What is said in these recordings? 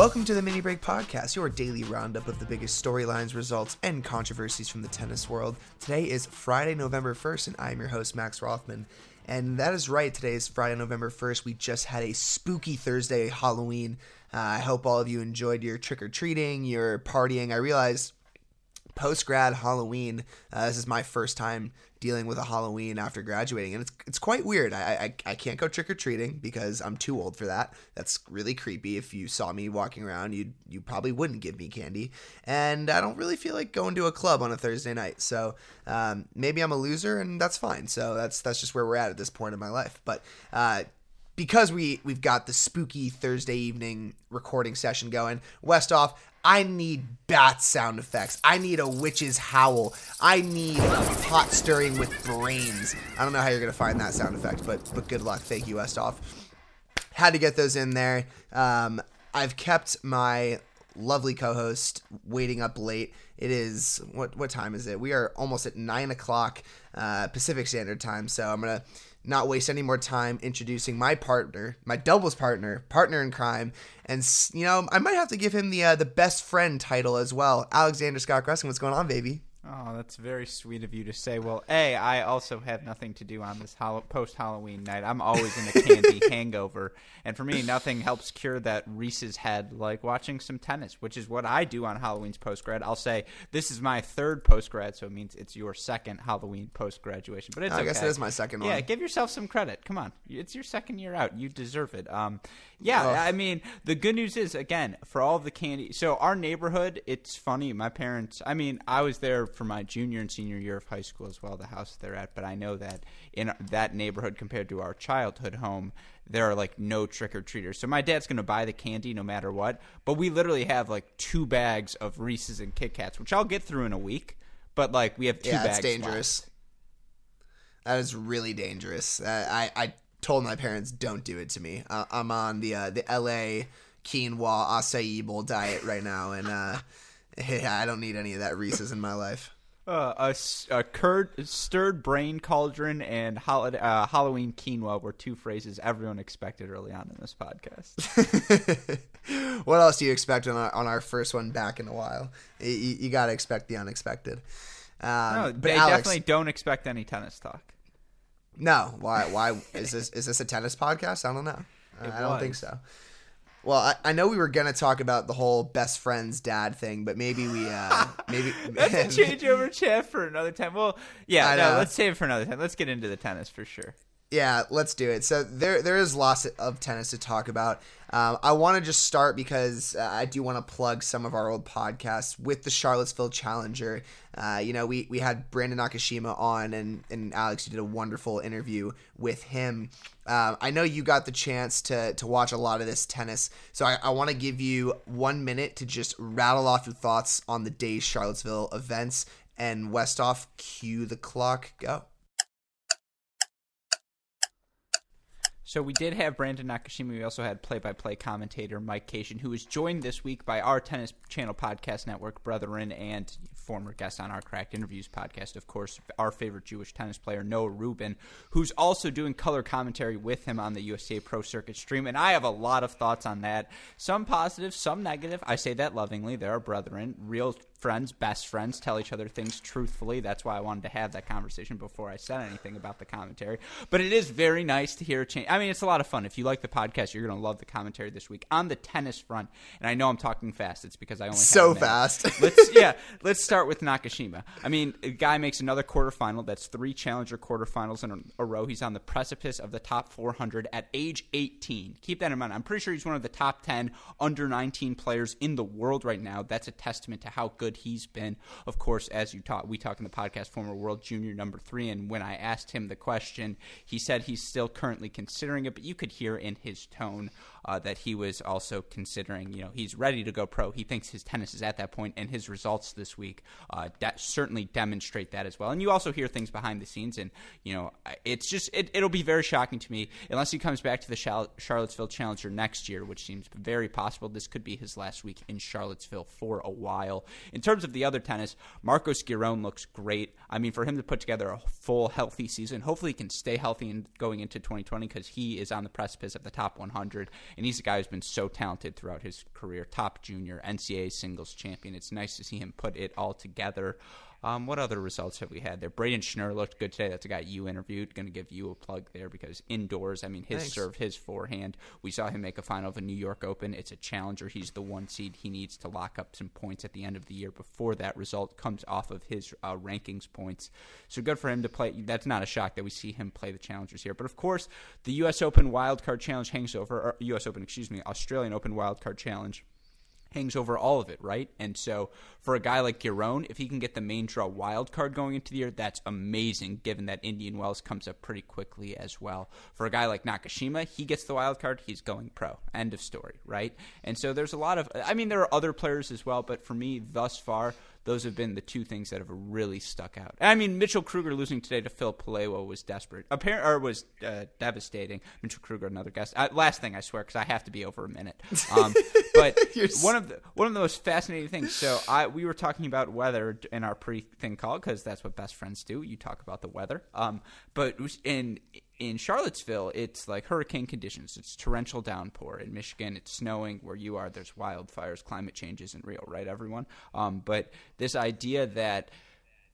Welcome to the Mini Break Podcast, your daily roundup of the biggest storylines, results, and controversies from the tennis world. Today is Friday, November 1st, and I'm your host, Max Rothman. And that is right, today is Friday, November 1st. We just had a spooky Thursday, Halloween. Uh, I hope all of you enjoyed your trick or treating, your partying. I realize post grad Halloween, uh, this is my first time dealing with a Halloween after graduating, and it's it's quite weird. I I, I can't go trick or treating because I'm too old for that. That's really creepy. If you saw me walking around, you you probably wouldn't give me candy, and I don't really feel like going to a club on a Thursday night. So um, maybe I'm a loser, and that's fine. So that's that's just where we're at at this point in my life. But uh, because we we've got the spooky Thursday evening recording session going, Westoff, I need bat sound effects. I need a witch's howl. I need pot stirring with brains. I don't know how you're gonna find that sound effect, but but good luck. Thank you, Westoff. Had to get those in there. Um, I've kept my lovely co-host waiting up late. It is what what time is it? We are almost at nine o'clock uh, Pacific Standard Time. So I'm gonna not waste any more time introducing my partner, my doubles partner, partner in crime, and you know I might have to give him the uh, the best friend title as well. Alexander Scott Gruskin, what's going on, baby? Oh, that's very sweet of you to say. Well, A, I also have nothing to do on this post Halloween night. I'm always in a candy hangover. And for me, nothing helps cure that Reese's head like watching some tennis, which is what I do on Halloween's post grad. I'll say, this is my third post grad, so it means it's your second Halloween post graduation. But it's I okay. guess it is my second one. Yeah, give yourself some credit. Come on. It's your second year out. You deserve it. Um, yeah, oh. I mean, the good news is, again, for all the candy. So, our neighborhood, it's funny. My parents, I mean, I was there for my junior and senior year of high school as well, the house they're at. But I know that in that neighborhood compared to our childhood home, there are like no trick or treaters. So my dad's going to buy the candy no matter what. But we literally have like two bags of Reese's and Kit Kats, which I'll get through in a week. But like we have two yeah, bags. that's dangerous. Left. That is really dangerous. Uh, I I told my parents don't do it to me. Uh, I'm on the uh, the LA quinoa acai bowl diet right now, and uh, I don't need any of that Reese's in my life. Uh, a, a curd, stirred brain cauldron and holiday, uh, Halloween quinoa were two phrases everyone expected early on in this podcast. what else do you expect on our, on our first one back in a while? You, you got to expect the unexpected. Um, no, they Alex, definitely don't expect any tennis talk. No, why? Why is this? Is this a tennis podcast? I don't know. I don't think so. Well, I, I, know we were gonna talk about the whole best friend's dad thing, but maybe we uh maybe that's a changeover chat for another time. Well, yeah, no, let's save it for another time. Let's get into the tennis for sure. Yeah, let's do it. So there there is lots of tennis to talk about. Um, I want to just start because uh, I do want to plug some of our old podcasts with the Charlottesville Challenger. Uh, you know, we, we had Brandon Nakashima on, and, and Alex, you did a wonderful interview with him. Um, I know you got the chance to, to watch a lot of this tennis, so I, I want to give you one minute to just rattle off your thoughts on the day's Charlottesville events. And Westoff, cue the clock, go. So we did have Brandon Nakashima. We also had play-by-play commentator Mike Cation, who was joined this week by our Tennis Channel Podcast Network brethren and former guest on our Cracked Interviews podcast, of course, our favorite Jewish tennis player Noah Rubin, who's also doing color commentary with him on the USA Pro Circuit stream. And I have a lot of thoughts on that. Some positive, some negative. I say that lovingly. They're our brethren, real friends, best friends, tell each other things truthfully. That's why I wanted to have that conversation before I said anything about the commentary. But it is very nice to hear a change. I mean, it's a lot of fun. If you like the podcast, you're going to love the commentary this week on the tennis front. And I know I'm talking fast. It's because I only so fast. let's yeah, let's start with Nakashima. I mean, a guy makes another quarterfinal. That's three challenger quarterfinals in a row. He's on the precipice of the top 400 at age 18. Keep that in mind. I'm pretty sure he's one of the top 10 under 19 players in the world right now. That's a testament to how good good he's been. Of course, as you talk, we talk in the podcast, former world junior number three. And when I asked him the question, he said he's still currently considering it, but you could hear in his tone uh, that he was also considering. You know, he's ready to go pro. He thinks his tennis is at that point, and his results this week uh, that certainly demonstrate that as well. And you also hear things behind the scenes, and you know, it's just it, will be very shocking to me unless he comes back to the Charlottesville Challenger next year, which seems very possible. This could be his last week in Charlottesville for a while. In terms of the other tennis, Marcos Giron looks great. I mean, for him to put together a full healthy season, hopefully he can stay healthy and going into 2020 because he is on the precipice of the top 100 and he's a guy who's been so talented throughout his career. Top junior, NCAA singles champion. It's nice to see him put it all together. Um, what other results have we had there? Brayden Schnur looked good today. That's a guy you interviewed. Going to give you a plug there because indoors, I mean, his Thanks. serve, his forehand. We saw him make a final of a New York Open. It's a challenger. He's the one seed. He needs to lock up some points at the end of the year before that result comes off of his uh, rankings points. So good for him to play. That's not a shock that we see him play the challengers here. But of course, the U.S. Open Wildcard Challenge hangs over, or U.S. Open, excuse me, Australian Open Wildcard Challenge hangs over all of it, right? And so for a guy like Giron, if he can get the main draw wild card going into the year, that's amazing, given that Indian Wells comes up pretty quickly as well. For a guy like Nakashima, he gets the wild card, he's going pro. End of story, right? And so there's a lot of, I mean, there are other players as well, but for me, thus far, those have been the two things that have really stuck out. I mean, Mitchell Krueger losing today to Phil Pelewo was desperate, apparent or was uh, devastating. Mitchell Krueger, another guest. Uh, last thing I swear, because I have to be over a minute. Um, but one of the one of the most fascinating things. So I we were talking about weather in our pre thing call because that's what best friends do. You talk about the weather. Um, but in in Charlottesville, it's like hurricane conditions. It's torrential downpour. In Michigan, it's snowing. Where you are, there's wildfires. Climate change isn't real, right, everyone? Um, but this idea that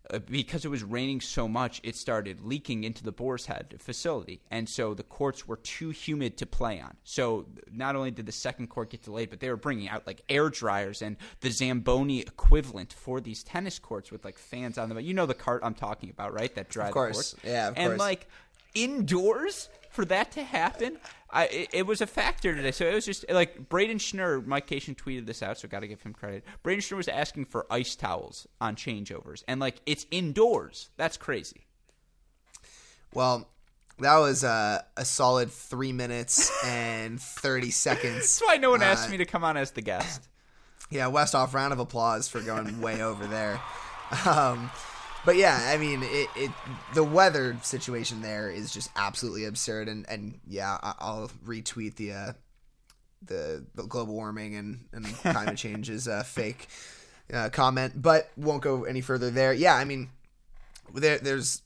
uh, because it was raining so much, it started leaking into the Boar's Head facility. And so the courts were too humid to play on. So not only did the second court get delayed, but they were bringing out like air dryers and the Zamboni equivalent for these tennis courts with like fans on them. You know the cart I'm talking about, right? That dry of course. the Yeah, of and course. like indoors for that to happen, I, it, it, was a factor today. So it was just like Brayden Schnur, Mike Cation tweeted this out, so got to give him credit. Brayden Schnur was asking for ice towels on changeovers, and like it's indoors. That's crazy. Well, that was uh, a solid three minutes and 30 seconds. That's why no one uh, asked me to come on as the guest. Yeah, West off round of applause for going way over there. Um, but yeah, I mean, it, it the weather situation there is just absolutely absurd, and and yeah, I, will retweet the uh, the, the global warming and and climate change is a fake uh, comment, but won't go any further there. Yeah, I mean, there there's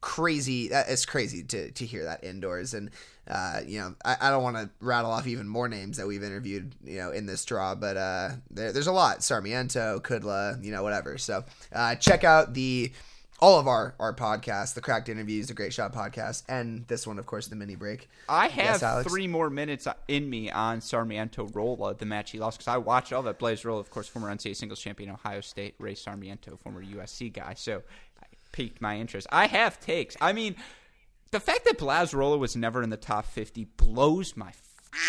crazy. It's crazy to to hear that indoors, and uh, you know, I, I don't want to rattle off even more names that we've interviewed, you know, in this draw, but uh, there, there's a lot. Sarmiento, Kudla, you know, whatever. So uh, check out the all of our our podcasts, the Cracked Interviews, the Great Shot podcast, and this one, of course, the mini break. I have yes, three more minutes in me on Sarmiento Rola, the match he lost, because I watched all that. Blaz Rola, of course, former NCAA singles champion, Ohio State, Ray Sarmiento, former USC guy. So piqued my interest. I have takes. I mean, the fact that Blaz was never in the top 50 blows my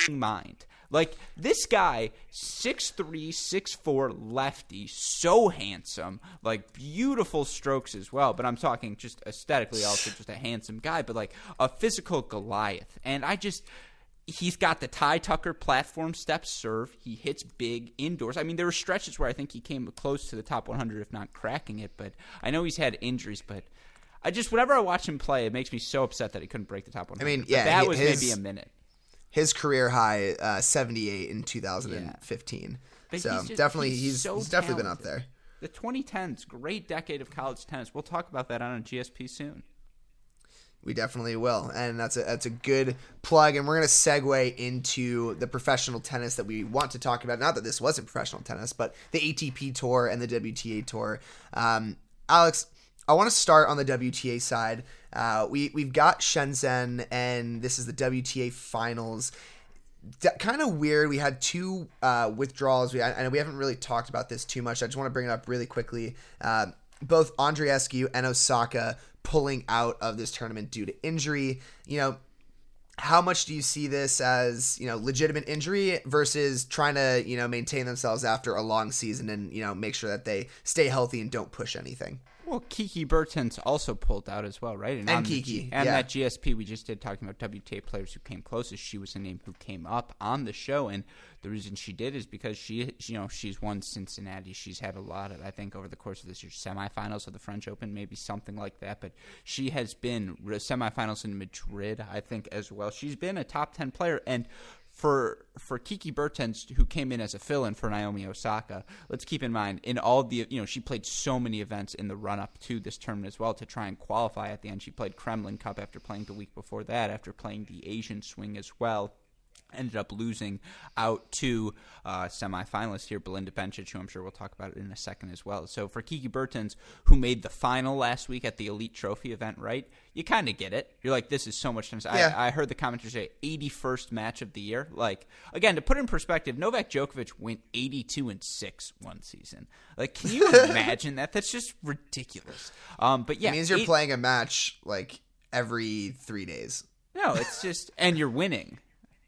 mind. Like this guy, 6'3", 6'4", lefty, so handsome, like beautiful strokes as well. But I'm talking just aesthetically, also just a handsome guy, but like a physical Goliath. And I just he's got the Ty Tucker platform step serve. He hits big indoors. I mean, there were stretches where I think he came close to the top 100, if not cracking it. But I know he's had injuries, but I just whenever I watch him play, it makes me so upset that he couldn't break the top 100. I mean, yeah, but that was his, maybe a minute. His career high, uh, 78 in 2015. Yeah. So he's just, definitely he's, he's, so he's definitely been up there. The 2010s, great decade of college tennis. We'll talk about that on a GSP soon. We definitely will, and that's a that's a good plug. And we're gonna segue into the professional tennis that we want to talk about. Not that this wasn't professional tennis, but the ATP tour and the WTA tour. Um, Alex, I want to start on the WTA side. Uh, we we've got Shenzhen, and this is the WTA finals. D- kind of weird. We had two uh, withdrawals. We and we haven't really talked about this too much. I just want to bring it up really quickly. Uh, both Andreescu and Osaka pulling out of this tournament due to injury. You know, how much do you see this as you know legitimate injury versus trying to you know maintain themselves after a long season and you know make sure that they stay healthy and don't push anything well, Kiki Bertens also pulled out as well, right? And, and Kiki, G- and yeah. that GSP we just did talking about WTA players who came closest. She was a name who came up on the show, and the reason she did is because she, you know, she's won Cincinnati. She's had a lot of, I think, over the course of this year, semifinals of the French Open, maybe something like that. But she has been semifinals in Madrid, I think, as well. She's been a top ten player, and for for Kiki Bertens, who came in as a fill-in for Naomi Osaka, let's keep in mind in all the you know she played so many events in the run-up to this tournament as well to try and qualify at the end. She played Kremlin Cup after playing the week before that, after playing the Asian Swing as well ended up losing out to uh, semifinalist here, Belinda Bencic, who I'm sure we'll talk about in a second as well. So for Kiki Bertens, who made the final last week at the Elite Trophy event, right? You kind of get it. You're like, this is so much time. Yeah. I, I heard the commenters say 81st match of the year. Like again, to put in perspective, Novak Djokovic went 82 and six one season. Like, can you imagine that? That's just ridiculous. Um, but yeah, it means you're eight- playing a match like every three days. No, it's just and you're winning.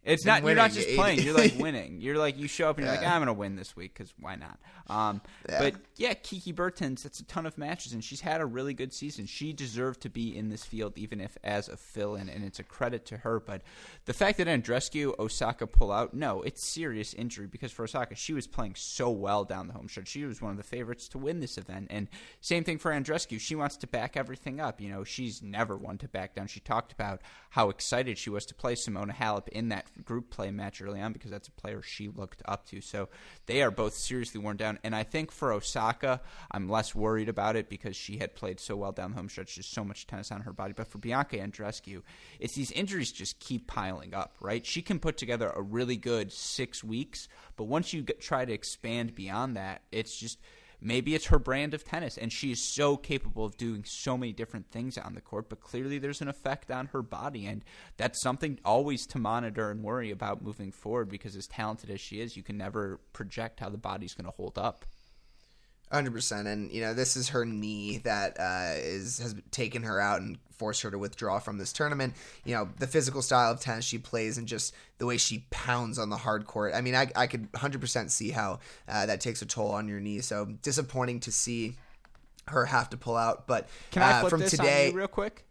It's not. You're not just playing. You're like winning. You're like you show up and you're like, I'm gonna win this week because why not? Um, Yeah. But yeah, Kiki Bertens. that's a ton of matches, and she's had a really good season. She deserved to be in this field, even if as a fill-in, and it's a credit to her. But the fact that Andreescu Osaka pull out, no, it's serious injury because for Osaka, she was playing so well down the home stretch. She was one of the favorites to win this event, and same thing for Andreescu. She wants to back everything up. You know, she's never one to back down. She talked about how excited she was to play Simona Halep in that group play match early on because that's a player she looked up to. So they are both seriously worn down. And I think for Osaka, I'm less worried about it because she had played so well down the home stretch, just so much tennis on her body. But for Bianca Andreescu, it's these injuries just keep piling up, right? She can put together a really good six weeks, but once you get, try to expand beyond that, it's just maybe it's her brand of tennis and she is so capable of doing so many different things on the court but clearly there's an effect on her body and that's something always to monitor and worry about moving forward because as talented as she is you can never project how the body's going to hold up Hundred percent, and you know this is her knee that uh, is has taken her out and forced her to withdraw from this tournament. You know the physical style of tennis she plays and just the way she pounds on the hard court. I mean, I, I could hundred percent see how uh, that takes a toll on your knee. So disappointing to see her have to pull out. But can i uh, flip from this today, on you real quick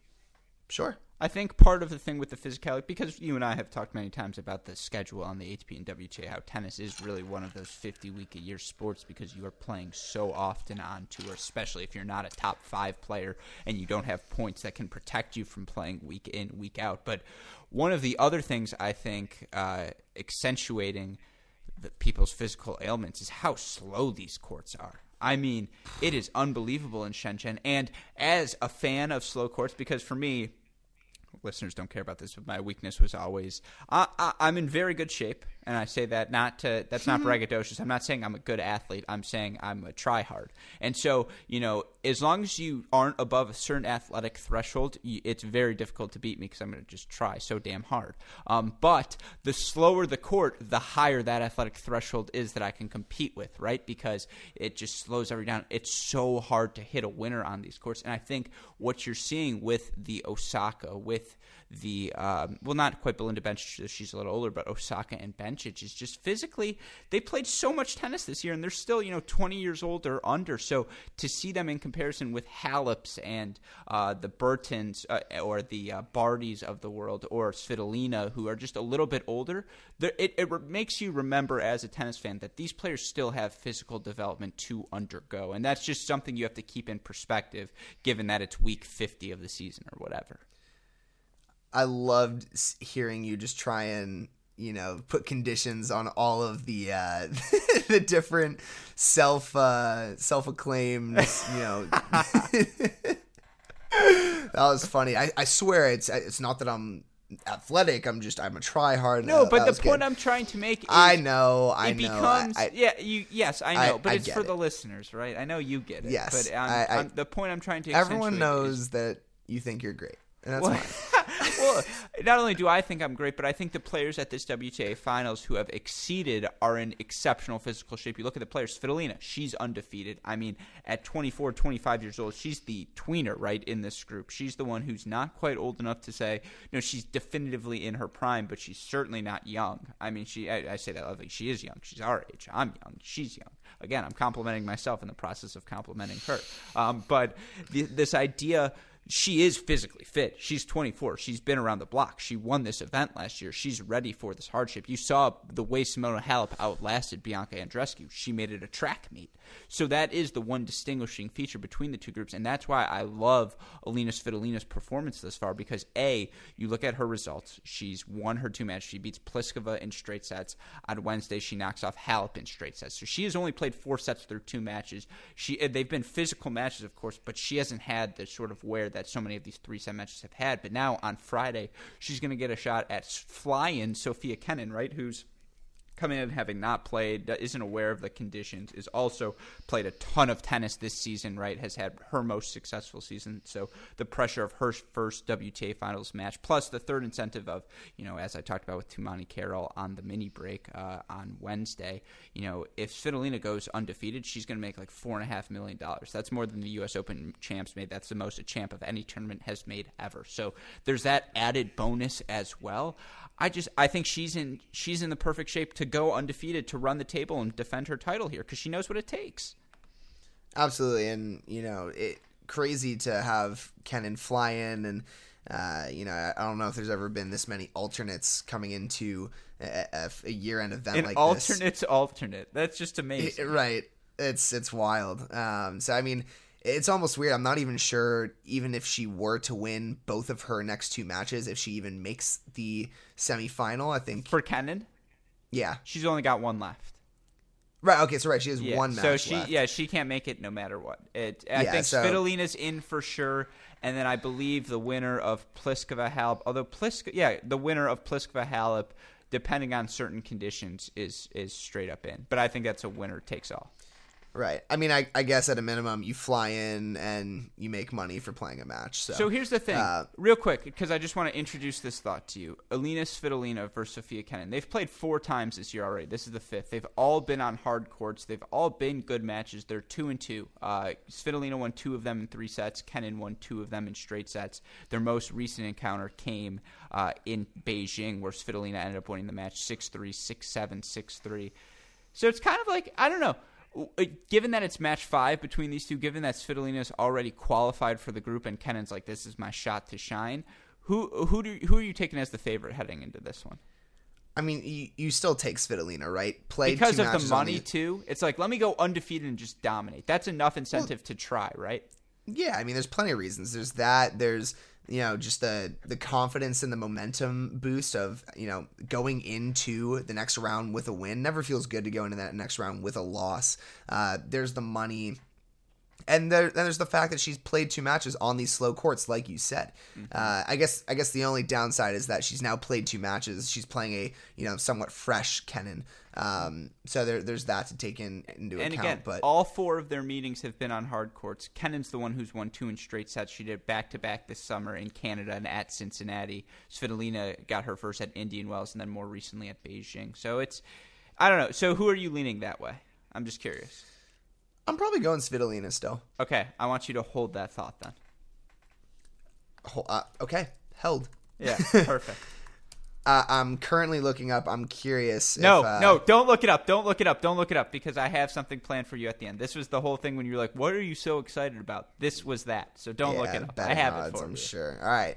sure. I think part of the thing with the physicality, because you and I have talked many times about the schedule on the ATP and WTA, how tennis is really one of those 50 week a year sports because you are playing so often on tour, especially if you're not a top five player and you don't have points that can protect you from playing week in, week out. But one of the other things I think uh, accentuating the people's physical ailments is how slow these courts are. I mean, it is unbelievable in Shenzhen. And as a fan of slow courts, because for me, listeners don't care about this, but my weakness was always I, I, I'm in very good shape, and I say that not to that's not braggadocious. I'm not saying I'm a good athlete. I'm saying I'm a tryhard, and so you know, as long as you aren't above a certain athletic threshold, it's very difficult to beat me because I'm going to just try so damn hard. Um, but the slower the court, the higher that athletic threshold is that I can compete with, right? Because it just slows everything down. It's so hard to hit a winner on these courts, and I think what you're seeing with the Osaka, with the um, well, not quite Belinda Bencic, she's a little older, but Osaka and Bencic is just physically they played so much tennis this year, and they're still you know 20 years old or under. So to see them in comparison with Haleps and uh, the Bertens uh, or the uh, of the world or Svitolina, who are just a little bit older, it, it makes you remember as a tennis fan that these players still have physical development to undergo, and that's just something you have to keep in perspective, given that it's week 50 of the season or whatever. I loved hearing you just try and you know put conditions on all of the uh, the different self uh, self acclaimed you know. that was funny. I, I swear it's it's not that I'm athletic. I'm just I'm a try hard. No, but the point I'm trying to make is I know, I it know. becomes I, I, yeah, you yes, I I- know, but I it's for it. the listeners, right? I know you get it. Yes, but I'm, I- I'm, the point I'm trying to explain. everyone knows is- that you think you're great, and that's well, well, not only do I think I'm great, but I think the players at this WTA finals who have exceeded are in exceptional physical shape. You look at the players, Svitolina, she's undefeated. I mean, at 24, 25 years old, she's the tweener, right, in this group. She's the one who's not quite old enough to say, you know, she's definitively in her prime, but she's certainly not young. I mean, she, I, I say that lovely. She is young. She's our age. I'm young. She's young. Again, I'm complimenting myself in the process of complimenting her. Um, but the, this idea she is physically fit. She's 24. She's been around the block. She won this event last year. She's ready for this hardship. You saw the way Simona Halep outlasted Bianca Andreescu. She made it a track meet. So that is the one distinguishing feature between the two groups, and that's why I love Alina Svitolina's performance thus far. Because a, you look at her results. She's won her two matches. She beats Pliskova in straight sets. On Wednesday, she knocks off Halep in straight sets. So she has only played four sets through two matches. She they've been physical matches, of course, but she hasn't had the sort of wear that so many of these three set matches have had. But now on Friday, she's going to get a shot at flying Sofia Kenin, right? Who's coming in having not played, isn't aware of the conditions, is also played a ton of tennis this season, right? Has had her most successful season. So the pressure of her first WTA finals match, plus the third incentive of, you know, as I talked about with Tumaini Carayol on the mini break uh, on Wednesday, you know, if Svitolina goes undefeated, she's going to make like $4.5 million. That's more than the U.S. Open champs made. That's the most a champ of any tournament has made ever. So there's that added bonus as well. I just I think she's in she's in the perfect shape to go undefeated to run the table and defend her title here because she knows what it takes. Absolutely, and you know it crazy to have Kenin fly in and. Uh, you know, I don't know if there's ever been this many alternates coming into a, a, a year-end event An like alternate's this. alternate. That's just amazing. right. It's it's wild. Um, so I mean, it's almost weird. I'm not even sure, even if she were to win both of her next two matches, if she even makes the semifinal. I think for Kenin, yeah, she's only got one left. Right. Okay. So right, she has yeah, one match. So she, left. yeah, she can't make it no matter what. It. I Yeah, think so- Svitolina's in for sure, and then I believe the winner of Pliskova Halep, although Pliskova, yeah, the winner of Pliskova Halep, depending on certain conditions, is is straight up in. But I think that's a winner takes all. Right. I mean, I, I guess at a minimum, you fly in and you make money for playing a match. So, So here's the thing, uh, real quick, because I just want to introduce this thought to you. Alina Svitolina versus Sofia Kenin. They've played four times this year already. This is the fifth. They've all been on hard courts. They've all been good matches. They're two and two. Uh, Svitolina won two of them in three sets. Kenin won two of them in straight sets. Their most recent encounter came uh, in Beijing, where Svitolina ended up winning the match 6-3, 6-7, 6-3. So it's kind of like I don't know. Uh, Given that it's match five between these two, given that Svitolina's already qualified for the group and Kenin's like this is my shot to shine, who who do who are you taking as the favorite heading into this one? I mean, you, you still take Svitolina, right? Played Because of the money too, it's like let me go undefeated and just dominate. That's enough incentive to try, right? Yeah, I mean, there's plenty of reasons. There's that. There's you know just the the confidence and the momentum boost of you know going into the next round with a win. Never feels good to go into that next round with a loss. Uh, there's the money. And there, then there's the fact that she's played two matches on these slow courts, like you said. Mm-hmm. Uh, I guess I guess the only downside is that she's now played two matches. She's playing a you know somewhat fresh Kenin, um, so there, there's that to take in into And account. again, but all four of their meetings have been on hard courts. Kenin's the one who's won two in straight sets. She did back to back this summer in Canada and at Cincinnati. Svitolina got her first at Indian Wells and then more recently at Beijing. So it's, I don't know. So who are you leaning that way? I'm just curious. I'm probably going Svitolina still. Okay, I want you to hold that thought then. Uh, okay, held. Yeah, perfect. Uh, I'm currently looking up. I'm curious. No, if, uh, no, don't look it up. Don't look it up. Don't look it up because I have something planned for you at the end. This was the whole thing when you were like, "What are you so excited about?" This was that. So don't look yeah, it up. I have odds, it for you. I'm sure. All right,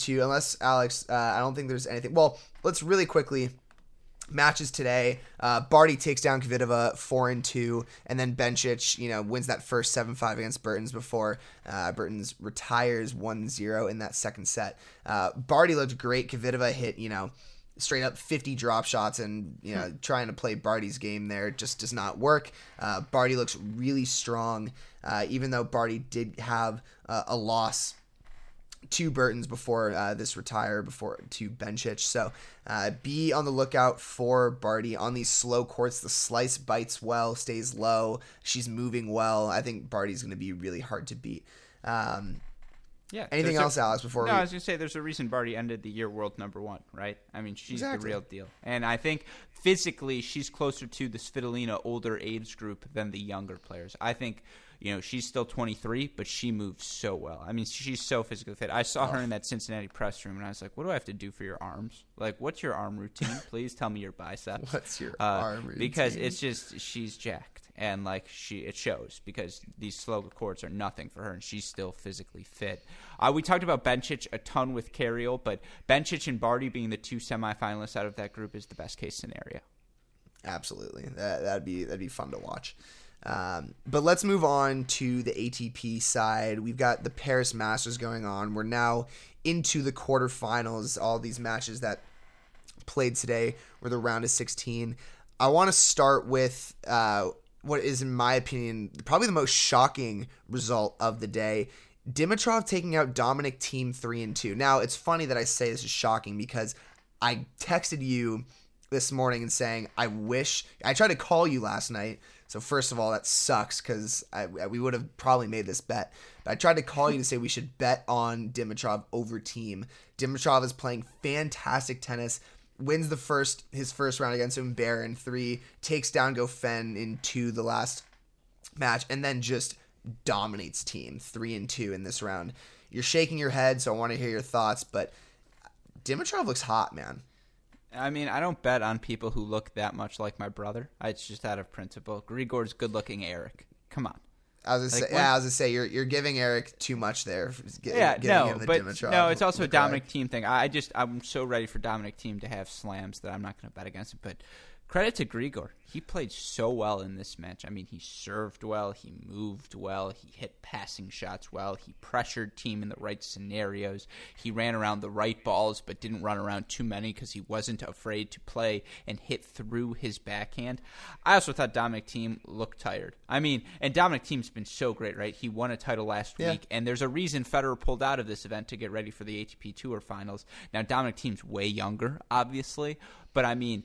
to unless Alex. Uh, I don't think there's anything. Well, let's really quickly matches today. Uh, Barty takes down Kvitova four and two, and then Bencic, you know, wins that first seven five against Bertens before uh, Bertens retires 1-0 in that second set. Uh, Barty looked great. Kvitova hit, you know, straight up 50 drop shots, and you know, trying to play Barty's game there just does not work. Uh, Barty looks really strong, uh, even though Barty did have uh, a loss to Bertens before uh, this retire before to Bencic. So uh, be on the lookout for Barty on these slow courts. The slice bites well, stays low. She's moving well. I think Barty's going to be really hard to beat. Um, Yeah. anything else, a, Alex? Before No, we, I was gonna say there's a reason Barty ended the year world number one, right? I mean, she's Exactly. the real deal, and I think physically she's closer to the Svitolina older age group than the younger players. I think. You know, she's still 23, but she moves so well. I mean, she's so physically fit. I saw her in that Cincinnati press room, and I was like, "What do I have to do for your arms? Like, what's your arm routine? Please tell me your biceps." What's your Uh, arm Because it's just she's jacked, and like she, it shows because these slow courts are nothing for her, and she's still physically fit. Uh, we talked about Bencic a ton with Carayol, but Bencic and Barty being the two semifinalists out of that group is the best case scenario. Absolutely, that that'd be that'd be fun to watch. Um, but let's move on to the ATP side. We've got the Paris Masters going on. We're now into the quarterfinals. All these matches that played today were the round of 16. I want to start with uh, what is, in my opinion, probably the most shocking result of the day. Dimitrov taking out Dominic Thiem 3 and 2. Now, it's funny that I say this is shocking because I texted you this morning and saying, I wish. I tried to call you last night. So, first of all, that sucks because we would have probably made this bet. But I tried to call you to say we should bet on Dimitrov over Thiem. Dimitrov is playing fantastic tennis wins the first his first round against Humbert in three, takes down Goffin in two the last match, and then just dominates Thiem three and two in this round. You're shaking your head, so I want to hear your thoughts, but Dimitrov looks hot, man. I mean, I don't bet on people who look that much like my brother. It's just out of principle. Grigor's good-looking Eric. Come on. I was gonna Like, say, yeah, I was gonna say you're you're giving Eric too much there. for yeah, no, him the but Dimitrov no, it's also a Dominic. Thiem thing. I just I'm so ready for Dominic Thiem to have slams that I'm not going to bet against him. But credit to Grigor, he played so well in this match. I mean, he served well, he moved well, he hit passing shots well, he pressured Thiem in the right scenarios, he ran around the right balls, but didn't run around too many because he wasn't afraid to play and hit through his backhand. I also thought Dominic Thiem looked tired. I mean, and Dominic Thiem's been so great, right? He won a title last Yeah. week, and there's a reason Federer pulled out of this event to get ready for the ATP Tour Finals. Now, Dominic Thiem's way younger, obviously, but I mean,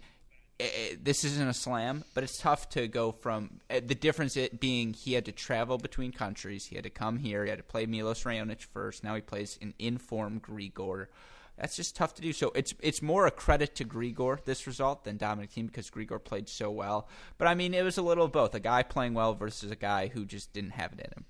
eh, this isn't a slam, but it's tough to go from eh, the difference it being he had to travel between countries, he had to come here, he had to play Milos Raonic first. Now he plays an informed Grigor. That's just tough to do. So it's it's more a credit to Grigor this result than Dominic Thiem because Grigor played so well. But I mean, it was a little of both: a guy playing well versus a guy who just didn't have it in him.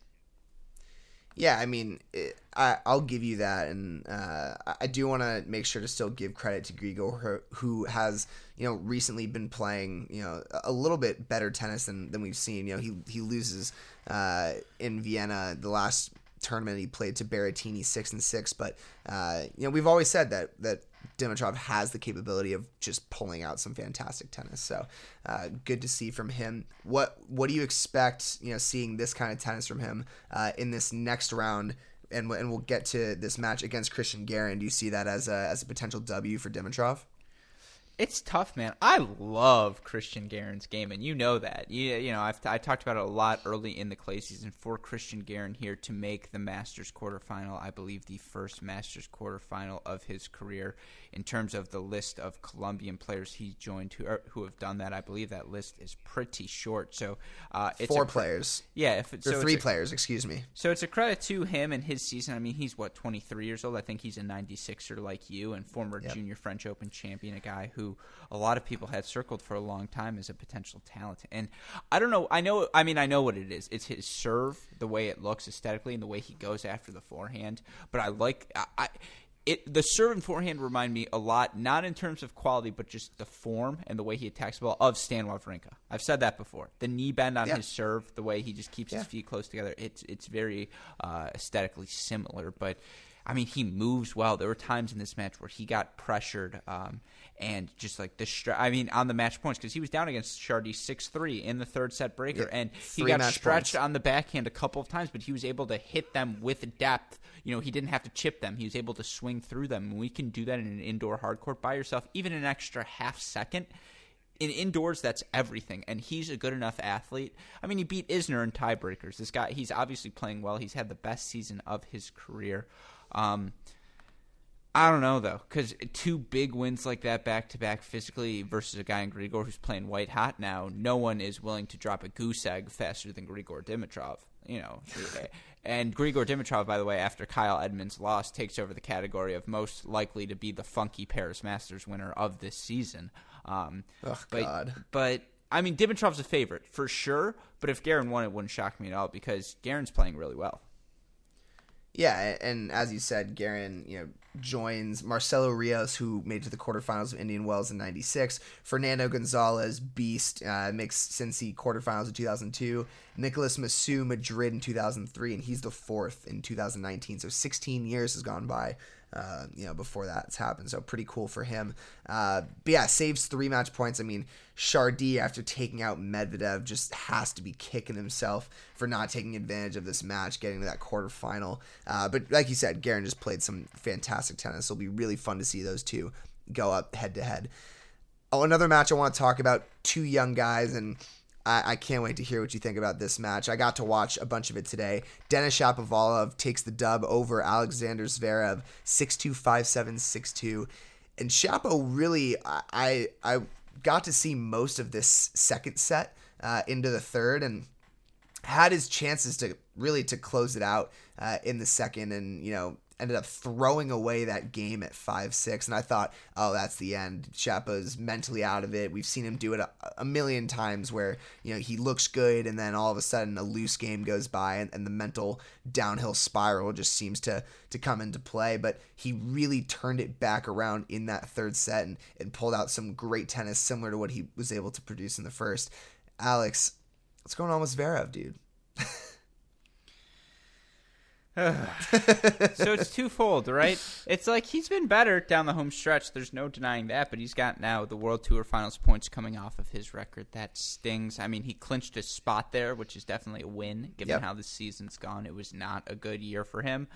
Yeah, I mean, it, I, I'll give you that, and uh, I- do want to make sure to still give credit to Grigor, who- who has you know recently been playing you know a little bit better tennis than, than we've seen. You know, he he loses uh, in Vienna the last tournament he played to Berrettini six and six, but uh, you know we've always said that that Dimitrov has the capability of just pulling out some fantastic tennis. So uh, good to see from him. What what do you expect? You know, seeing this kind of tennis from him uh, in this next round, and and we'll get to this match against Cristian Garin. Do you see that as a as a potential W for Dimitrov? It's tough, man. I love Cristian Garin's game, and you know that. You, you know, I've I talked about it a lot early in the clay season for Cristian Garin here to make the Masters quarterfinal. I believe the first Masters quarterfinal of his career. In terms of the list of Colombian players he's joined who are, who have done that, I believe that list is pretty short. So uh, it's Four a players. Yeah, if it, Or so three it's a- players, excuse me. so it's a credit to him and his season. I mean, he's what 23 years old. I think he's a 96er like you, and former Yep. junior French Open champion, a guy who a lot of people had circled for a long time as a potential talent. And I don't know. I know. I mean, I know what it is. It's his serve, the way it looks aesthetically, and the way he goes after the forehand. But I like. I, I it the serve and forehand remind me a lot, not in terms of quality, but just the form and the way he attacks the ball of Stan Wawrinka. I've said that before. The knee bend on Yeah. his serve, the way he just keeps Yeah. his feet close together, it's it's very uh, aesthetically similar. But I mean, he moves well. There were times in this match where he got pressured. Um, and just like the str- I mean on the match points because he was down against Chardy six three in the third set breaker Yeah, and he got stretched points. on the backhand a couple of times but he was able to hit them with depth. You know he didn't have to chip them. He was able to swing through them and we can do that in an indoor hard court by yourself even an extra half second in indoors that's everything and he's a good enough athlete. I mean he beat isner in tiebreakers. This guy he's obviously playing well. He's had the best season of his career. Um, I don't know though, because two big wins like that back to back physically versus a guy in Grigor who's playing white hot now. No one is willing to drop a goose egg faster than Grigor Dimitrov. You know, and Grigor Dimitrov, by the way, after Kyle Edmund's loss, takes over the category of most likely to be the funky Paris Masters winner of this season. Um, Oh, but, God. But I mean, Dimitrov's a favorite for sure. But if Garin won, it wouldn't shock me at all because Garin's playing really well. Yeah, and as you said, Garin, you know, joins Marcelo Rios, who made to the quarterfinals of Indian Wells in '96. Fernando Gonzalez, beast, uh, makes Cincy quarterfinals in 2002. Nicolas Massu, Madrid in 2003, and he's the fourth in 2019. So 16 years has gone by. Uh, you know, before that's happened, so pretty cool for him. Uh, but yeah, saves three match points. I mean, Chardy after taking out Medvedev just has to be kicking himself for not taking advantage of this match, getting to that quarterfinal. Uh, but like you said, Garin just played some fantastic tennis. It'll be really fun to see those two go up head to head. Oh, another match I want to talk about. Two young guys, and I, I can't wait to hear what you think about this match. I got to watch a bunch of it today. Denis Shapovalov takes the dub over Alexander Zverev, 6-2, 5-7, 6-2. And Shapo really, I, I I got to see most of this second set uh, into the third, and had his chances to really to close it out uh, in the second and you know ended up throwing away that game at 5-6 and i thought oh that's the end. Shapo's mentally out of it. We've seen him do it a, a million times where you know he looks good and then all of a sudden a loose game goes by and, and the mental downhill spiral just seems to to come into play. But he really turned it back around in that third set and, and pulled out some great tennis similar to what he was able to produce in the first. Alex what's going on with Zverev, dude so it's twofold, right? It's like he's been better down the home stretch. There's no denying that, but he's got now the World Tour Finals points coming off of his record. That stings. I mean, he clinched a spot there, which is definitely a win given Yep. how the season's gone. It was not a good year for him.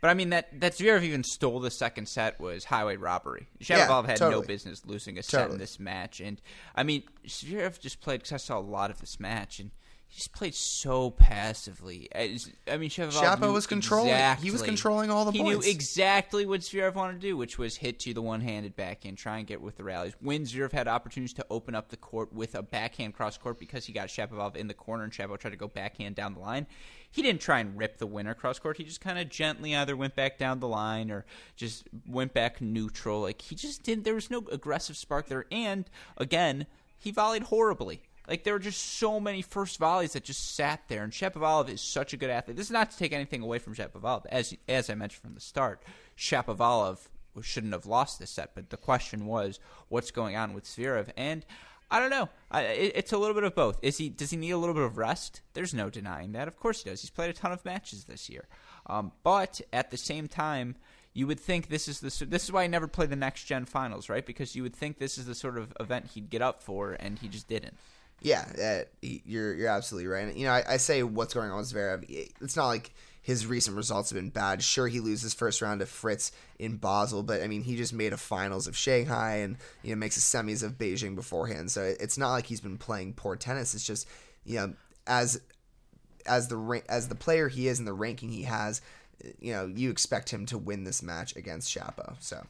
But I mean that that Zverev even stole the second set was highway robbery. Shapovalov Yeah, had no business losing a set Totally. in this match, and I mean Zverev just played because I saw a lot of this match and. He just played so passively. As- I mean, Shapovalov Shapo was controlling- he was controlling all the he points. He knew exactly what Zverev wanted to do, which was hit to the one-handed backhand, try and get with the rallies. When Zverev had opportunities to open up the court with a backhand cross court because he got Shapovalov in the corner and Shapovalov tried to go backhand down the line, he didn't try and rip the winner cross court. He just kind of gently either went back down the line or just went back neutral. Like he just didn't. There was no aggressive spark there, and again, he volleyed horribly. Like there were just so many first volleys that just sat there, and Shapovalov is such a good athlete. This is not to take anything away from Shapovalov, as as I mentioned from the start. Shapovalov shouldn't have lost this set, but the question was what's going on with Zverev, and I don't know. I, it, it's a little bit of both. Is he does he need a little bit of rest? There's no denying that. Of course he does. He's played a ton of matches this year, um, but at the same time. You would think this is the this is why he never played the next gen finals, right? Because you would think this is the sort of event he'd get up for, and he just didn't. Yeah, uh, you're you're absolutely right. And, You know, I, I say what's going on with Zverev. It's not like his recent results have been bad. Sure, he loses first round to Fritz in Basel, but I mean, he just made a finals of Shanghai and you know makes a semis of Beijing beforehand. So it- it's not like he's been playing poor tennis. It's just you know as as the as the player he is and the ranking he has, you know, you expect him to win this match against Shapo. So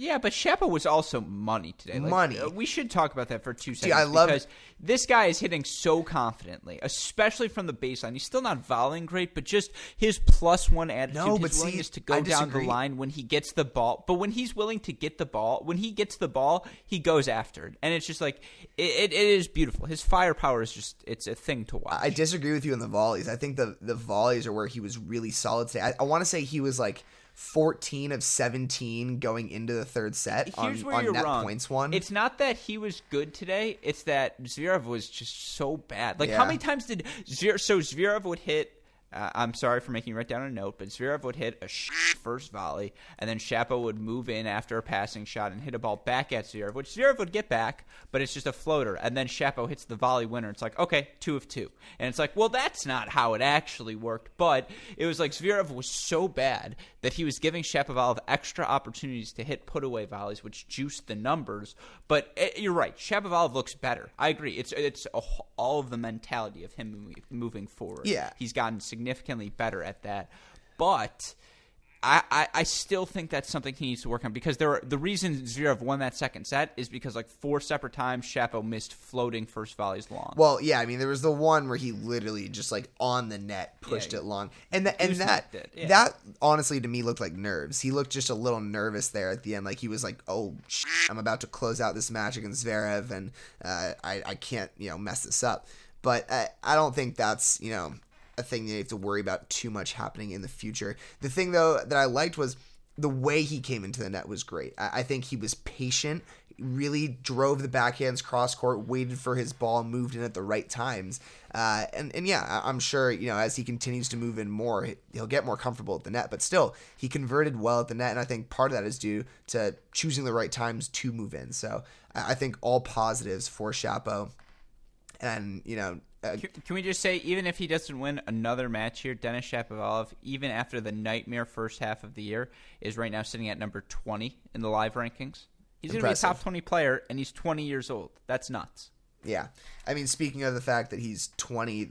Yeah, but Shapo was also money today. Like, Money. uh, we should talk about that for two seconds. I love- because this guy is hitting so confidently, especially from the baseline. He's still not volleying great, but just his plus one attitude, No, his see, willingness to go down the line when he gets the ball. But when he's willing to get the ball, when he gets the ball, he goes after it, and it's just like it, it, it is beautiful. His firepower is just it's a thing to watch. I disagree with you on the volleys. I think the the volleys are where he was really solid today. I, I want to say he was like 14 of 17 going into the third set on, Here's where on you're net wrong. points one. It's not that he was good today. It's that Zverev was just so bad. Like Yeah. how many times did Zverev? So Zverev would hit uh, I'm sorry for making you write down a note, but Zverev would hit a first volley, and then Shapo would move in after a passing shot and hit a ball back at Zverev, which Zverev would get back, but it's just a floater. And then Shapo hits the volley winner. It's like, okay, two of two. And it's like, well, that's not how it actually worked. But it was like Zverev was so bad that he was giving Shapovalov extra opportunities to hit put away volleys, which juiced the numbers. But it, eh, you're right, Shapovalov looks better. I agree. It's it's a, all of the mentality of him moving, moving forward. Yeah, he's gotten significantly better at that. But I, I, I, still think that's something he needs to work on because there are, the reason Zverev won that second set is because like four separate times Shapo missed floating first volleys long. Well, yeah, I mean there was the one where he literally just like on the net pushed yeah, it long, and that and that yeah. that honestly to me looked like nerves. He looked just a little nervous there at the end, like he was like, "Oh, I'm about to close out this match against Zverev, and uh, I I can't you know mess this up." But I, I don't think that's you know a thing that you have to worry about too much happening in the future. The thing though that I liked was the way he came into the net was great. I, I think he was patient, really drove the backhands cross court, waited for his ball, moved in at the right times. Uh, and, and yeah, I'm sure, you know, as he continues to move in more, he'll get more comfortable at the net. But still, he converted well at the net. And I think part of that is due to choosing the right times to move in. So I think all positives for Shapo. And, you know, uh, can we just say, even if he doesn't win another match here, Denis Shapovalov, even after the nightmare first half of the year, is right now sitting at number 20 in the live rankings. He's going to be a top 20 player, and he's 20 years old. That's nuts. Yeah. I mean, speaking of the fact that he's 20,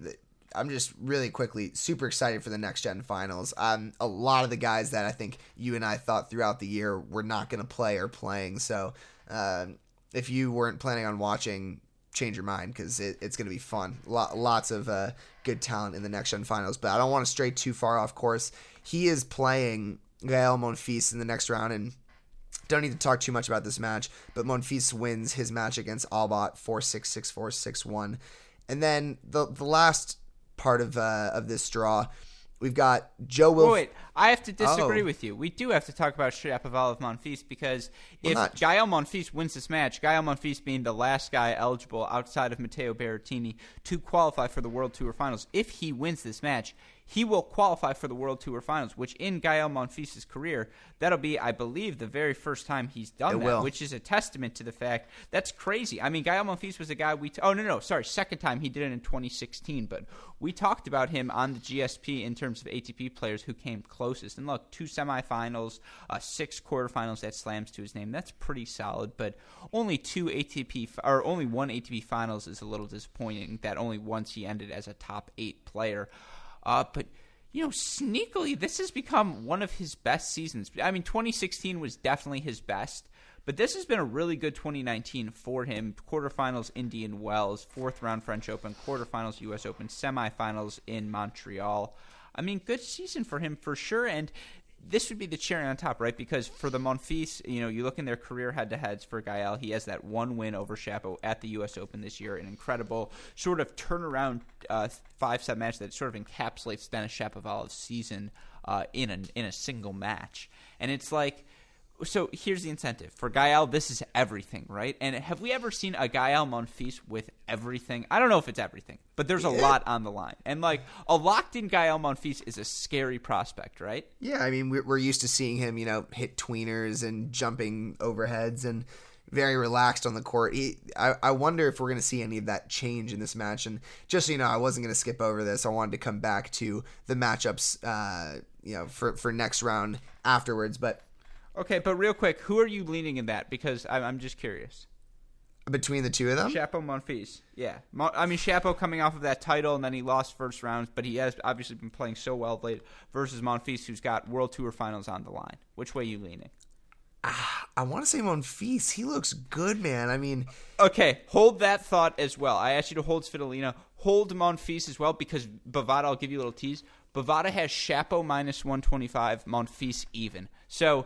I'm just really quickly super excited for the next gen finals. Um, a lot of the guys that I think you and I thought throughout the year were not going to play are playing. So uh, if you weren't planning on watching change your mind because it, it's going to be fun. lots of uh, good talent in the next gen finals, but I don't want to stray too far off course. He is playing Gael Monfils in the next round, and don't need to talk too much about this match, but Monfils wins his match against Albot 4 6 6 4 6 1. And then the, the last part of, uh, of this draw We've got Joe Will. wait, I have to disagree oh. with you. We do have to talk about Shapovalov Monfils because if well, Gael Monfils wins this match, Gael Monfils being the last guy eligible outside of Matteo Berrettini to qualify for the World Tour Finals, if he wins this match, he will qualify for the World Tour Finals, which in Gael Monfils' career, that'll be, I believe, the very first time he's done it that, will. which is a testament to the fact that's crazy. I mean, Gael Monfils was a guy we. T- oh no, no, sorry, second time he did it in 2016, but we talked about him on the GSP in terms of ATP players who came closest. And look, two semifinals, uh, six quarterfinals that slams to his name. That's pretty solid, but only two ATP or only one ATP finals is a little disappointing. That only once he ended as a top eight player. Uh, but you know, sneakily, this has become one of his best seasons. I mean, 2016 was definitely his best, but this has been a really good 2019 for him. Quarterfinals Indian Wells, fourth round French Open, quarterfinals U.S. Open, semifinals in Montreal. I mean, good season for him for sure. And this would be the cherry on top, right? Because for the Monfils, you know, you look in their career head to heads for Gael, he has that one win over Shapo at the U.S. Open this year, an incredible sort of turnaround uh, five set match that sort of encapsulates Denis Shapovalov's season uh, in a in a single match, and it's like so here's the incentive for Gael. This is everything, right? And have we ever seen a Gael Monfils with everything? I don't know if it's everything, but there's a yeah. lot on the line. And like a locked in Gael Monfils is a scary prospect, right? Yeah, I mean we're used to seeing him, you know, hit tweeners and jumping overheads and very relaxed on the court. He, I, I wonder if we're going to see any of that change in this match. And just so you know, I wasn't going to skip over this. I wanted to come back to the matchups, uh, you know, for for next round afterwards, but Okay, but real quick, who are you leaning in that? Because I'm, I'm just curious. Between the two of them, Shapo Monfils. Yeah, I mean Shapo coming off of that title and then he lost first rounds, but he has obviously been playing so well late. Versus Monfils, who's got World Tour Finals on the line. Which way are you leaning? Ah, I want to say Monfils. He looks good, man. I mean, okay, hold that thought as well. I asked you to hold Svitolina. Hold Monfils as well because Bovada. I'll give you a little tease. Bovada has Shapo minus one twenty five, Monfils even. So.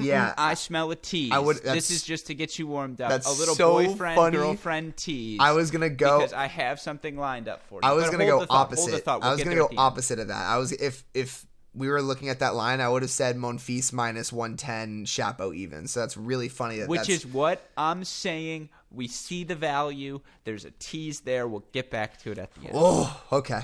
Yeah, I smell a tease. I would. This is just to get you warmed up. That's a little so boyfriend funny. girlfriend tease. I was gonna go because I have something lined up for you. I was but gonna go opposite. We'll I was gonna go opposite of that. I was if if we were looking at that line, I would have said Monfils minus one ten, Shapo even. So that's really funny. That Which is what I'm saying. We see the value. There's a tease there. We'll get back to it at the end. Oh, okay.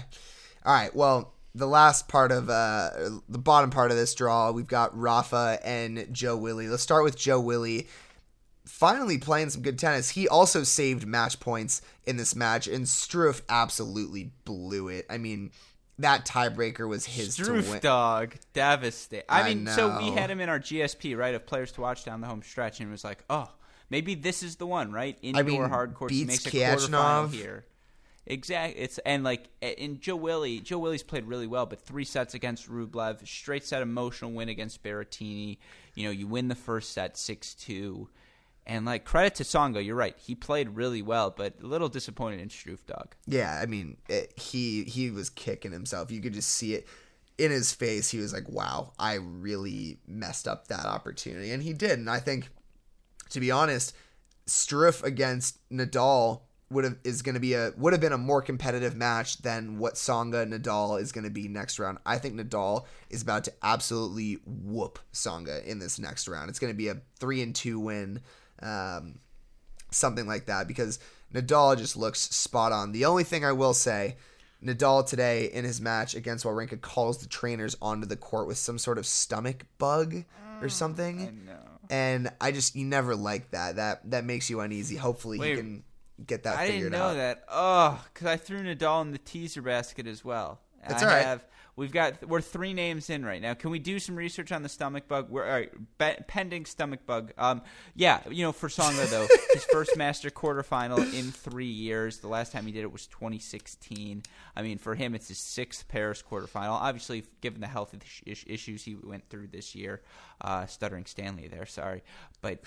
All right. Well, the last part of uh, the bottom part of this draw, we've got Rafa and Joe Willie. Let's start with Joe Willie. Finally playing some good tennis. He also saved match points in this match, and Struff absolutely blew it. I mean, that tiebreaker was his to win. Struff dog, devastating. I, I mean, so we had him in our GSP, right, of players to watch down the home stretch, and it was like, oh, maybe this is the one, right? Indoor mean, hard courts he beats makes a quarterfinal here. Exactly. It's and like in Joe Willie, Joe Willie's played really well, but three sets against Rublev, straight set emotional win against Berrettini. You know, you win the first set six two, and like credit to Tsonga, you're right, he played really well, but a little disappointed in Struff dog. Yeah, I mean, it, he he was kicking himself. You could just see it in his face. He was like, "Wow, I really messed up that opportunity," and he did. And I think, to be honest, Struff against Nadal would have is going to be a would have been a more competitive match than what Tsonga Nadal is going to be next round. I think Nadal is about to absolutely whoop Tsonga in this next round. It's going to be a three and two win. Um, something like that because Nadal just looks spot on. The only thing I will say, Nadal today in his match against Wawrinka calls the trainers onto the court with some sort of stomach bug or something. know. And I just you never like that. That that makes you uneasy. Hopefully Wait, he can get that I figured didn't know out. that. Oh, because I threw Nadal in the teaser basket as well. That's I all right. Have, we've got we're three names in right now. Can we do some research on the stomach bug? We're all right, be, pending stomach bug. Um, yeah, you know, for Tsonga though, his first Master quarterfinal in three years. The last time he did it was 2016. I mean, for him, it's his sixth Paris quarterfinal. Obviously, given the health issues he went through this year, uh, stuttering Stanley there. Sorry, but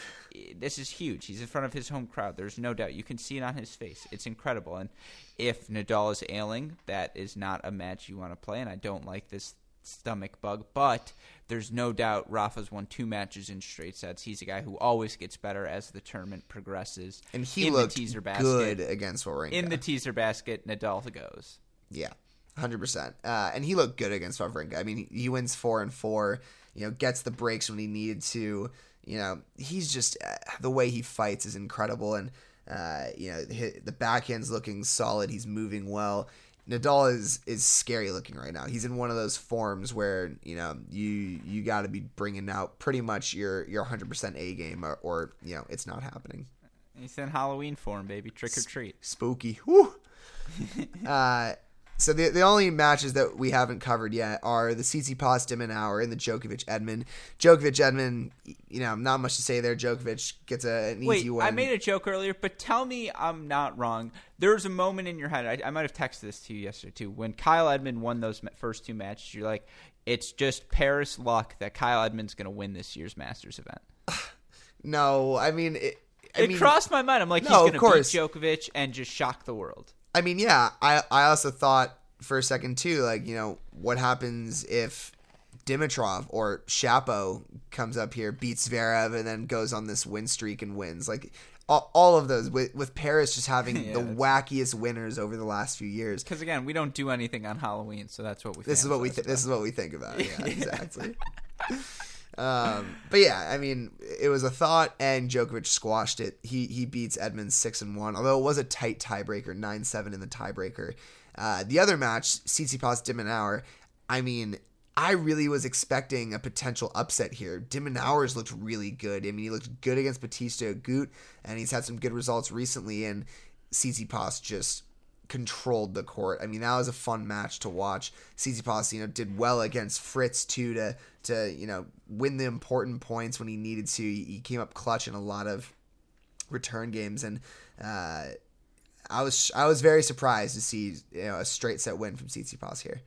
this is huge. He's in front of his home crowd. There's no doubt. You can see it on his face. It's incredible. And if Nadal is ailing, that is not a match you want to play. And I don't like this stomach bug, but there's no doubt Rafa's won two matches in straight sets. He's a guy who always gets better as the tournament progresses. And he in looked the teaser basket. good against Wawrinka. In the teaser basket, Nadal goes. Yeah, hundred percent. Uh, and he looked good against Wawrinka. I mean, he, he wins four and four. You know, gets the breaks when he needed to. You know, he's just uh, the way he fights is incredible, and uh, you know the backhand's looking solid. He's moving well. Nadal is is scary looking right now. He's in one of those forms where you know you you got to be bringing out pretty much your your 100% A game, or, or you know it's not happening. He's in Halloween form, baby. Trick or treat. spooky. Woo. uh, so the the only matches that we haven't covered yet are the Tsitsipas de Minaur and the Djokovic Edmund. Djokovic Edmund, you know, not much to say there. Djokovic gets a, an Wait, easy win. I made a joke earlier, but tell me I'm not wrong. There was a moment in your head. I, I might have texted this to you yesterday too. When Kyle Edmund won those first two matches, you're like, "It's just Paris luck that Kyle Edmund's going to win this year's Masters event." no, I mean, it, I it mean, crossed my mind. I'm like, No, he's going to beat. Djokovic and just shock the world. I mean, yeah. I I also thought for a second too, like you know, what happens if Dimitrov or Shapo comes up here, beats Zverev, and then goes on this win streak and wins. Like all, all of those with, with Paris just having Yeah, the wackiest winners over the last few years. Because again, we don't do anything on Halloween, so that's what we. This is what we th- this is what we think about. Yeah, exactly. um, but yeah, I mean, it was a thought, and Djokovic squashed it. He he beats Edmonds six and one, although it was a tight tiebreaker, nine seven in the tiebreaker. Uh, the other match, Tsitsipas de Minaur. I mean, I really was expecting a potential upset here. de Minaur's looked really good. I mean, he looked good against Bautista Agut, and he's had some good results recently. And Tsitsipas just controlled the court. I mean, that was a fun match to watch. Tsitsipas, you know, did well against Fritz too to to you know win the important points when he needed to. He, came up clutch in a lot of return games, and uh, I was I was very surprised to see you know a straight set win from Tsitsipas here.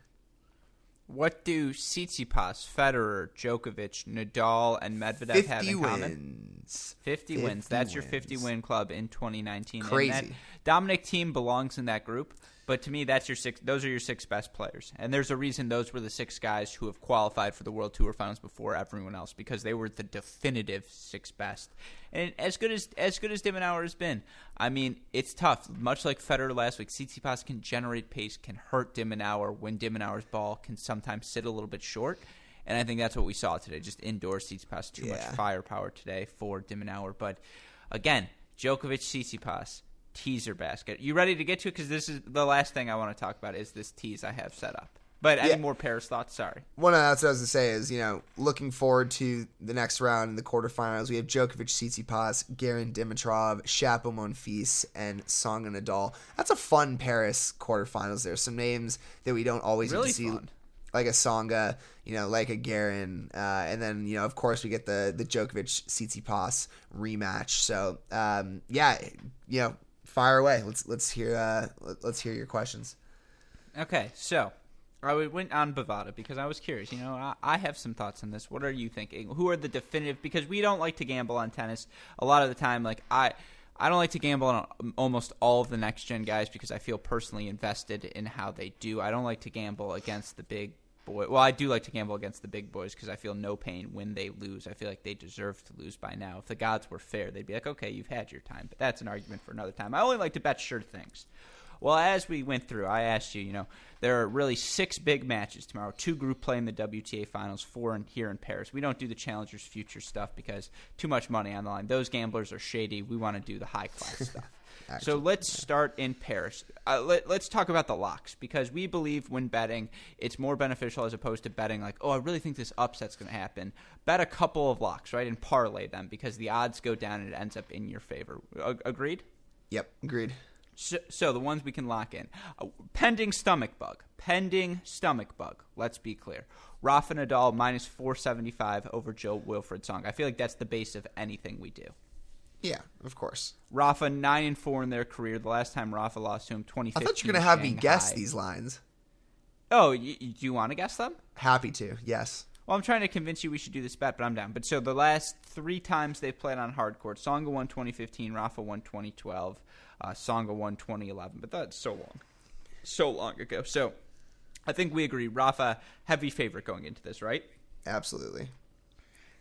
What do Tsitsipas, Federer, Djokovic, Nadal, and Medvedev have in common? wins. 50, 50 wins. That's your 50 win club in 2019. And Crazy. Dominic Thiem belongs in that group, but to me that's your six those are your six best players. And there's a reason those were the six guys who have qualified for the World Tour finals before everyone else because they were the definitive six best. And as good as as good as de Minaur has been, I mean, it's tough. Much like Federer last week, Tsitsipas can generate pace, can hurt de Minaur when de Minaur's ball can sometimes sit a little bit short. And I think that's what we saw today. Just indoor Tsitsipas, too much firepower today for de Minaur. But again, Djokovic, Tsitsipas, teaser basket. You ready to get to it? Because this is the last thing I want to talk about is this tease I have set up. But any Yeah. more Paris thoughts? Sorry. One of that's what I was gonna say is you know looking forward to the next round in the quarterfinals. We have Djokovic, Tsitsipas, Garin Dimitrov, Shapo Monfils, and Song and Nadal. That's a fun Paris quarterfinals. There's some names that we don't always get Really to see, fun. like a Tsonga, you know, like a Garin, uh, and then you know of course we get the the Djokovic Tsitsipas rematch. So um, yeah, you know, fire away. Let's let's hear uh, let- let's hear your questions. Okay, so I went on Bovada because I was curious. You know, I, I have some thoughts on this. What are you thinking? Who are the definitive? Because we don't like to gamble on tennis a lot of the time. Like I, I don't like to gamble on almost all of the next gen guys because I feel personally invested in how they do. I don't like to gamble against the big boy. Well, I do like to gamble against the big boys because I feel no pain when they lose. I feel like they deserve to lose by now. If the gods were fair, they'd be like, okay, you've had your time. But that's an argument for another time. I only like to bet sure things. Well, as we went through, I asked you, you know, there are really six big matches tomorrow. Two group play in the WTA finals, four in, here in Paris. We don't do the Challengers Future stuff because too much money on the line. Those gamblers are shady. We want to do the high class stuff. So let's start in Paris. Uh, let, let's talk about the locks because we believe when betting, it's more beneficial as opposed to betting like, oh, I really think this upset's going to happen. Bet a couple of locks, right, and parlay them because the odds go down and it ends up in your favor. A- agreed? Yep, agreed. So, so the ones we can lock in. Uh, pending stomach bug. Pending stomach bug. Let's be clear. Rafa Nadal minus 475 over Joe Wilfred Song. I feel like that's the base of anything we do. Yeah, of course. Rafa 9 and 4 in their career. The last time Rafa lost to him, twenty. I thought you were gonna have me guess these lines. Oh, y- y- do you want to guess them? Happy to. Yes. Well, I'm trying to convince you we should do this bet, but I'm down. But so the last three times they played on hard court, Tsonga won 2015, Rafa won 2012, uh, Tsonga won 2011. But that's so long, so long ago. So I think we agree. Rafa heavy favorite going into this, right? Absolutely.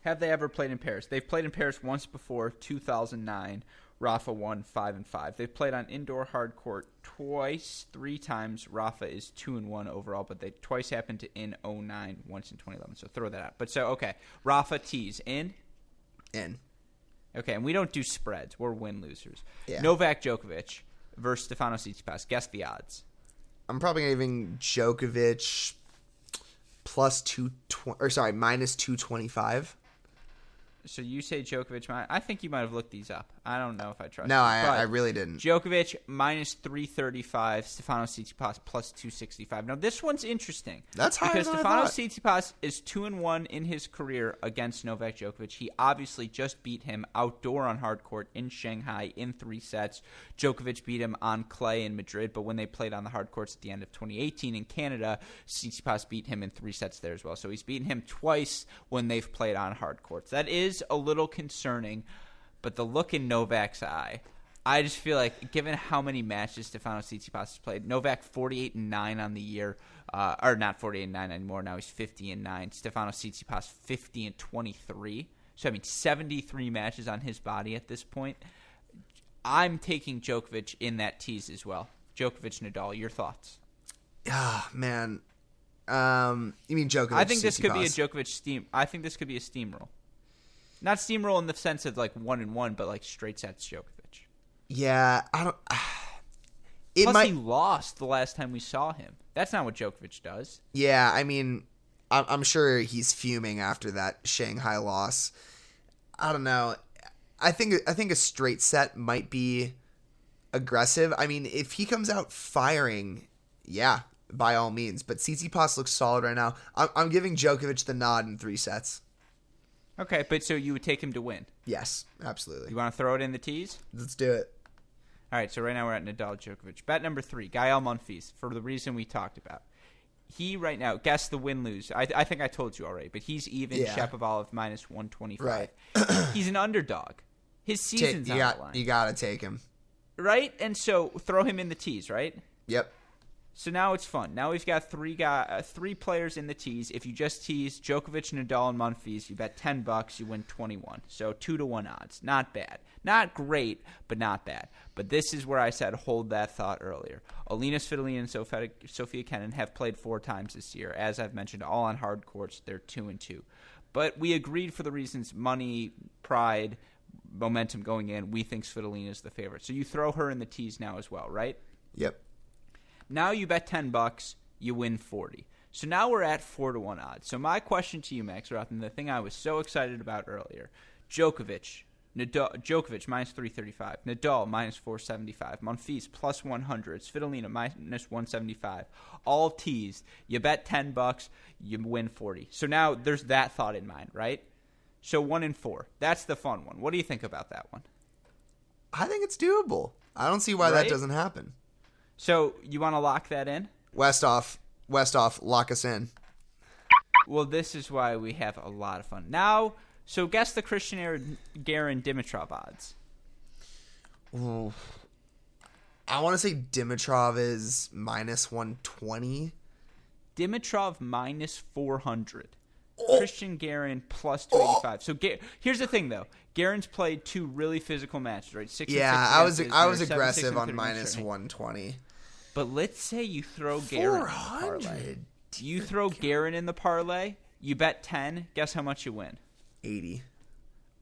Have they ever played in Paris? They've played in Paris once before, 2009. Rafa won five and five. They've played on indoor hard court twice, three times. Rafa is two and one overall, but they twice happened to in 09, once in 2011. So throw that out. But so okay, Rafa tees in. In. Okay, and we don't do spreads. We're win losers. Yeah. Novak Djokovic versus Stefano Tsitsipas. Guess the odds. I'm probably giving Djokovic plus two twenty or sorry, minus two twenty five. So you say Djokovic. I think you might have looked these up. I don't know if I trust. No, you, I, I really didn't. Djokovic minus 335, Stefano Tsitsipas plus 265. Now this one's interesting. That's higher because Stefano. Tsitsipas is 2 and 1 in his career against Novak Djokovic. He obviously just beat him outdoor on hard court in Shanghai in 3 sets. Djokovic beat him on clay in Madrid, but when they played on the hard courts at the end of 2018 in Canada, Tsitsipas beat him in 3 sets there as well. So he's beaten him twice when they've played on hard courts. That is a little concerning, but the look in Novak's eye I just feel like, given how many matches Stefano Tsitsipas has played, Novak forty-eight and nine on the year, uh, or not forty-eight and nine anymore. Now he's fifty and nine. Stefano Tsitsipas fifty and twenty-three. So I mean, seventy-three matches on his body at this point. I'm taking Djokovic in that tease as well. Djokovic Nadal. Your thoughts? Ah, man. Um, you mean Djokovic? I think this could be a Tsitsipas. Djokovic steam. I think this could be a steamroll. Not steamroll in the sense of like one and one, but like straight sets Djokovic. Yeah, I don't. It Plus, might. he lost the last time we saw him. That's not what Djokovic does. Yeah, I mean, I'm, I'm sure he's fuming after that Shanghai loss. I don't know. I think I think a straight set might be aggressive. I mean, if he comes out firing, yeah, by all means. But Tsitsipas looks solid right now. I'm, I'm giving Djokovic the nod in three sets. Okay, but so you would take him to win. Yes, absolutely. You want to throw it in the tees? Let's do it. All right, so right now we're at Nadal Djokovic. Bet number three, Gael Monfils, for the reason we talked about. He right now, guess the win lose. I, I think I told you already, but he's even. Yeah. Shapovalov minus one twenty five. Right. he's an underdog. His season's you on got the line, you got to take him. right? And so throw him in the tees, right? Yep. So now it's fun. Now we've got three guy, uh, three players in the tees. If you just tease Djokovic, Nadal, and Monfils, you bet ten bucks, you win twenty one. So two to one odds. Not bad. Not great, but not bad. But this is where I said hold that thought earlier. Alina Svitolina and Sofia, Sofia Kenin have played four times this year. As I've mentioned, all on hard courts. They're two and two. But we agreed for the reasons money, pride, momentum going in. We think Svitolina is the favorite. So you throw her in the tees now as well, right? Yep. Now you bet 10 bucks, you win 40. So now we're at 4 to 1 odds. So my question to you, Max Roth, and the thing I was so excited about earlier Djokovic, Nadal, Djokovic minus 335, Nadal minus 475, Monfils plus 100, Svitolina minus 175. All teased. You bet 10 bucks, you win 40. So now there's that thought in mind, right? So 1 in 4. That's the fun one. What do you think about that one? I think it's doable. I don't see why Right? that doesn't happen. So you want to lock that in? Westhoff, Westhoff, lock us in. Well, this is why we have a lot of fun. Now, so guess the Cristian Aaron Garin Dimitrov odds. Ooh. I want to say Dimitrov is minus 120. Dimitrov minus 400. Oh. Cristian Garin plus 285. So Ga- here's the thing, though. Garin's played two really physical matches, right? Six and Yeah, six I was I was seven, aggressive and on minus 120. But let's say you throw Garin in the parlay. 400. You throw Garin in the parlay, you bet 10, guess how much you win? 80.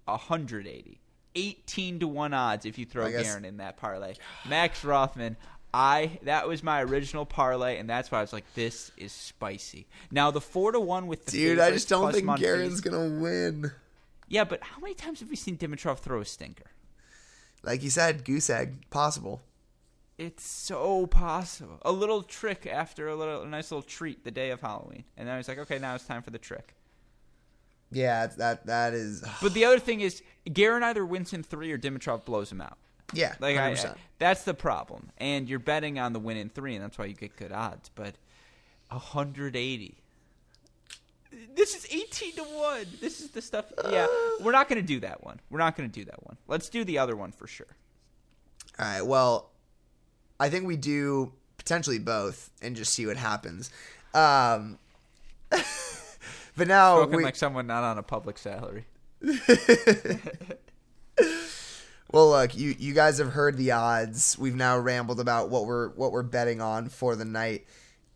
180. 18 to 1 odds if you throw guess- Garin in that parlay. Max Rothman, I that was my original parlay and that's why I was like this is spicy. Now the 4 to 1 with the Dude, I just don't think Monfils- Garin's going to win. Yeah, but how many times have we seen Dimitrov throw a stinker? Like you said, goose egg, possible. It's so possible. A little trick after a little a nice little treat the day of Halloween. And then he's like, "Okay, now it's time for the trick." Yeah, that that is But the other thing is Garin either wins in 3 or Dimitrov blows him out. yeah, Like I, 100%. that's the problem, and you're betting on the win in three, and that's why you get good odds. But 180. This is 18 to one. This is the stuff. Yeah, we're not going to do that one. We're not going to do that one. Let's do the other one for sure. All right. Well, I think we do potentially both and just see what happens. Um, but now Spoken we, like someone not on a public salary. well, look, you you guys have heard the odds. We've now rambled about what we're what we're betting on for the night.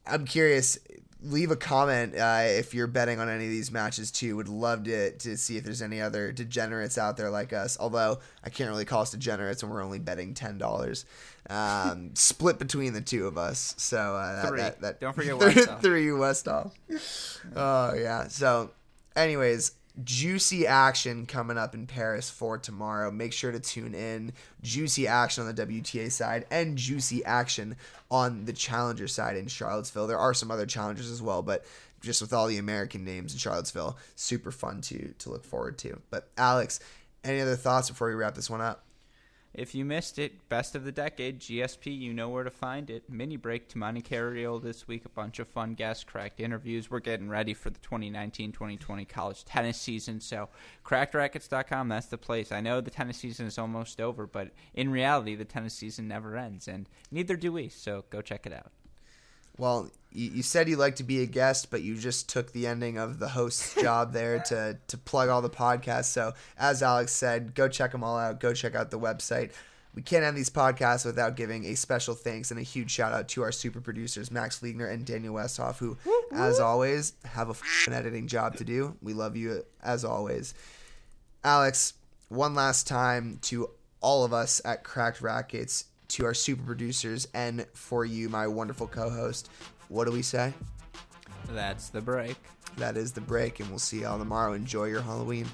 I'm curious. Leave a comment uh, if you're betting on any of these matches too. Would love to to see if there's any other degenerates out there like us. Although I can't really call us degenerates when we're only betting ten dollars, um, split between the two of us. So uh, that, Three. that, that Don't forget three, Westhoff. three Westhoff. Oh yeah. So, anyways, juicy action coming up in Paris for tomorrow. Make sure to tune in. Juicy action on the WTA side and juicy action on the challenger side in Charlottesville. There are some other challengers as well, but just with all the American names in Charlottesville, super fun to to look forward to. But Alex, any other thoughts before we wrap this one up? If you missed it, best of the decade, GSP, you know where to find it. Mini break to Monte Carlo this week, a bunch of fun guests, cracked interviews. We're getting ready for the 2019-2020 college tennis season, so crackedrackets.com, that's the place. I know the tennis season is almost over, but in reality, the tennis season never ends, and neither do we, so go check it out. Well, you, you said you like to be a guest, but you just took the ending of the host's job there to to plug all the podcasts. So, as Alex said, go check them all out. Go check out the website. We can't end these podcasts without giving a special thanks and a huge shout out to our super producers, Max Liegner and Daniel Westhoff, who, as always, have a editing job to do. We love you as always. Alex, one last time to all of us at Cracked Rackets, to our super producers, and for you, my wonderful co host. What do we say? That's the break. That is the break, and we'll see y'all tomorrow. Enjoy your Halloween.